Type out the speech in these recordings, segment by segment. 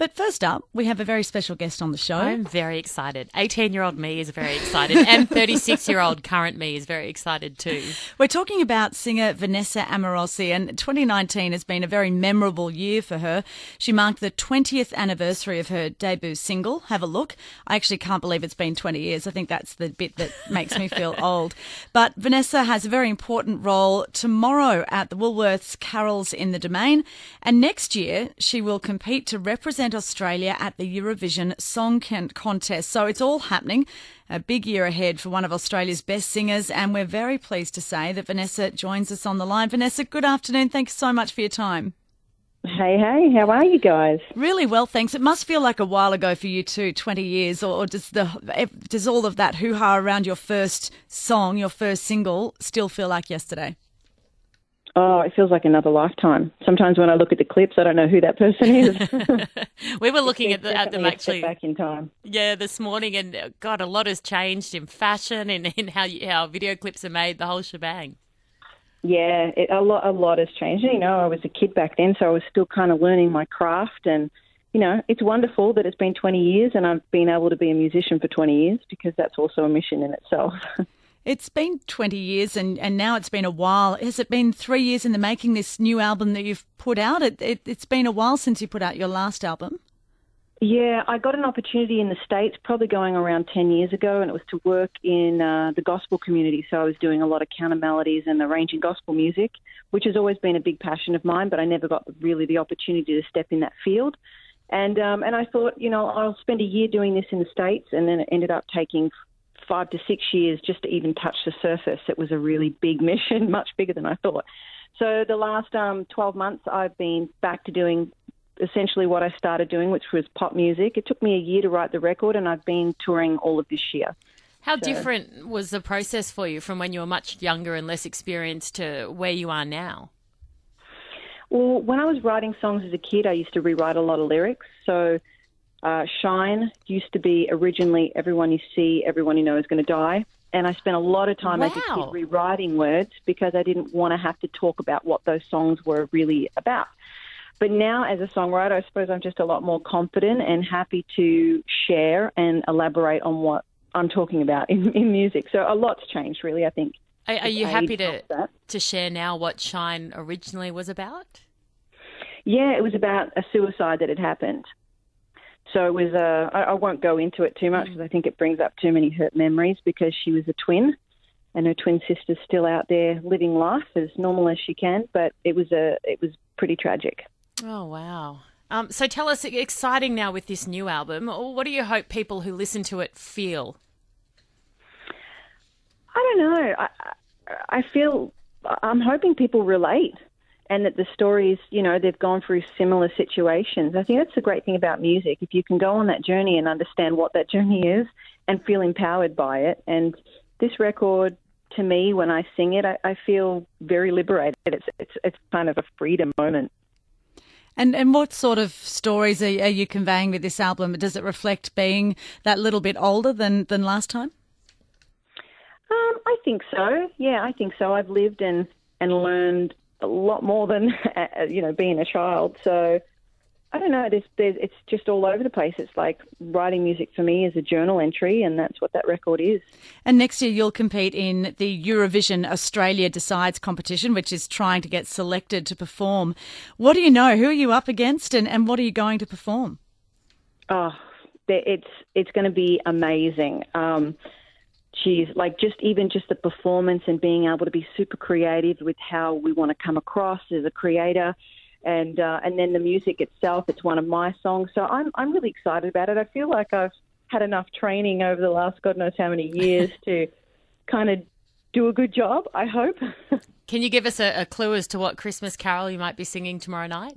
But first up, we have a very special guest on the show. I'm very excited. 18 year old me is very excited, and 36 year old current me is very excited too. We're talking about singer Vanessa Amorosi, and 2019 has been a very memorable year for her. She marked the 20th anniversary of her debut single, Have a Look. I actually can't believe it's been 20 years. I think that's the bit that makes me feel old. But Vanessa has a very important role tomorrow at the Woolworths Carols in the Domain, and next year she will compete to represent represent Australia at the Eurovision Song Contest. So it's all happening. A big year ahead for one of Australia's best singers, and we're very pleased to say that Vanessa joins us on the line. Vanessa, good afternoon. Thanks so much for your time. Hey, hey, how are you guys? Really well, thanks. It must feel like a while ago for you too, 20 years, or does the does all of that hoo-ha around your first song, your first single, still feel like yesterday? Oh, it feels like another lifetime. Sometimes when I look at the clips, I don't know who that person is. we were looking at, the, at them actually back in time. Yeah, this morning, and uh, God, a lot has changed in fashion and in how you, how video clips are made, the whole shebang. Yeah, it, a lot a lot has changed. You know, I was a kid back then, so I was still kind of learning my craft, and you know, it's wonderful that it's been 20 years and I've been able to be a musician for 20 years because that's also a mission in itself. It's been 20 years and, and now it's been a while. Has it been three years in the making, this new album that you've put out? It, it, it's been a while since you put out your last album. Yeah, I got an opportunity in the States probably going around 10 years ago, and it was to work in uh, the gospel community. So I was doing a lot of counter melodies and arranging gospel music, which has always been a big passion of mine, but I never got really the opportunity to step in that field. And um, and I thought, you know, I'll spend a year doing this in the States, and then it ended up taking five to six years just to even touch the surface. It was a really big mission, much bigger than I thought. So the last um, 12 months, I've been back to doing essentially what I started doing, which was pop music. It took me a year to write the record, and I've been touring all of this year. How so, different was the process for you from when you were much younger and less experienced to where you are now? Well, when I was writing songs as a kid, I used to rewrite a lot of lyrics. So uh, Shine used to be originally Everyone You See, Everyone You Know is Going to Die. And I spent a lot of time wow. as a kid rewriting words because I didn't want to have to talk about what those songs were really about. But now, as a songwriter, I suppose I'm just a lot more confident and happy to share and elaborate on what I'm talking about in, in music. So a lot's changed, really, I think. Are, are you happy to, to share now what Shine originally was about? Yeah, it was about a suicide that had happened. So it was. Uh, I, I won't go into it too much because mm. I think it brings up too many hurt memories. Because she was a twin, and her twin sister's still out there living life as normal as she can. But it was a. It was pretty tragic. Oh wow. Um, so tell us, exciting now with this new album. What do you hope people who listen to it feel? I don't know. I, I feel I'm hoping people relate and that the stories, you know, they've gone through similar situations. I think that's the great thing about music. If you can go on that journey and understand what that journey is and feel empowered by it. And this record, to me, when I sing it, I, I feel very liberated. It's, it's, it's kind of a freedom moment. And and what sort of stories are, are you conveying with this album? Does it reflect being that little bit older than, than last time? Um, I think so. Yeah, I think so. I've lived and and learned a lot more than you know being a child. So I don't know. There's, there's, it's just all over the place. It's like writing music for me is a journal entry, and that's what that record is. And next year you'll compete in the Eurovision Australia Decides competition, which is trying to get selected to perform. What do you know? Who are you up against, and, and what are you going to perform? Oh, it's it's going to be amazing. Um, she's like just even just the performance and being able to be super creative with how we want to come across as a creator. And uh, and then the music itself it's one of my songs. So I'm I'm really excited about it. I feel like I've had enough training over the last god knows how many years to kind of do a good job I hope. Can you give us a, a clue as to what Christmas carol you might be singing tomorrow night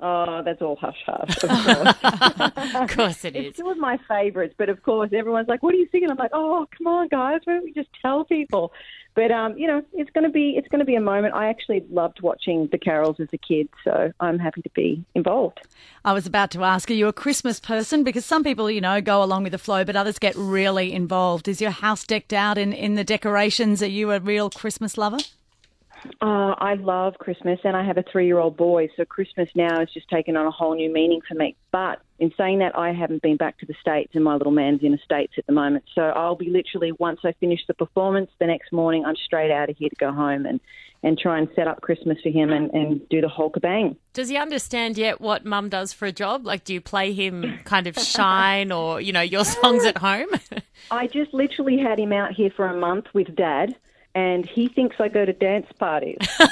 Oh, that's all hush hush. Of course, of course it is. It's two of my favourites, but of course everyone's like, "What are you singing?" I'm like, "Oh, come on, guys, why don't we just tell people?" But um, you know, it's going to be it's going to be a moment. I actually loved watching the carols as a kid, so I'm happy to be involved. I was about to ask, are you a Christmas person? Because some people, you know, go along with the flow, but others get really involved. Is your house decked out in in the decorations? Are you a real Christmas lover? Uh, I love Christmas, and I have a three-year-old boy, so Christmas now has just taken on a whole new meaning for me. But in saying that, I haven't been back to the states, and my little man's in the states at the moment. So I'll be literally once I finish the performance, the next morning I'm straight out of here to go home and and try and set up Christmas for him and, and do the whole kabang. Does he understand yet what mum does for a job? Like, do you play him kind of shine or, you know, your songs at home? I just literally had him out here for a month with dad and he thinks I go to dance parties.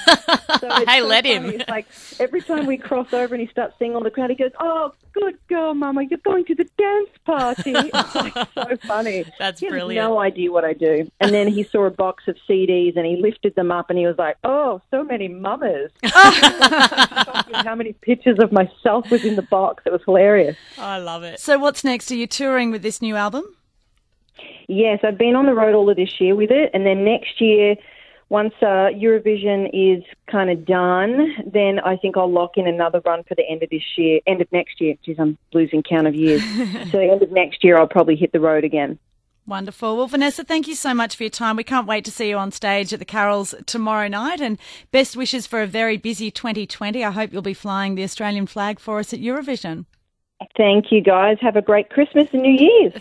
So hey, so let funny. him. It's like every time we cross over and he starts seeing all the crowd, he goes, "Oh, good girl, Mama, you're going to the dance party." It's like so funny. That's he brilliant. no idea what I do. And then he saw a box of CDs and he lifted them up and he was like, "Oh, so many mamas." How many pictures of myself was in the box? It was hilarious. I love it. So, what's next? Are you touring with this new album? Yes, I've been on the road all of this year with it, and then next year, once uh, Eurovision is kind of done, then I think I'll lock in another run for the end of this year, end of next year. Geez, I'm losing count of years. so the end of next year, I'll probably hit the road again. Wonderful. Well, Vanessa, thank you so much for your time. We can't wait to see you on stage at the Carols tomorrow night. And best wishes for a very busy 2020. I hope you'll be flying the Australian flag for us at Eurovision. Thank you, guys. Have a great Christmas and New Year's.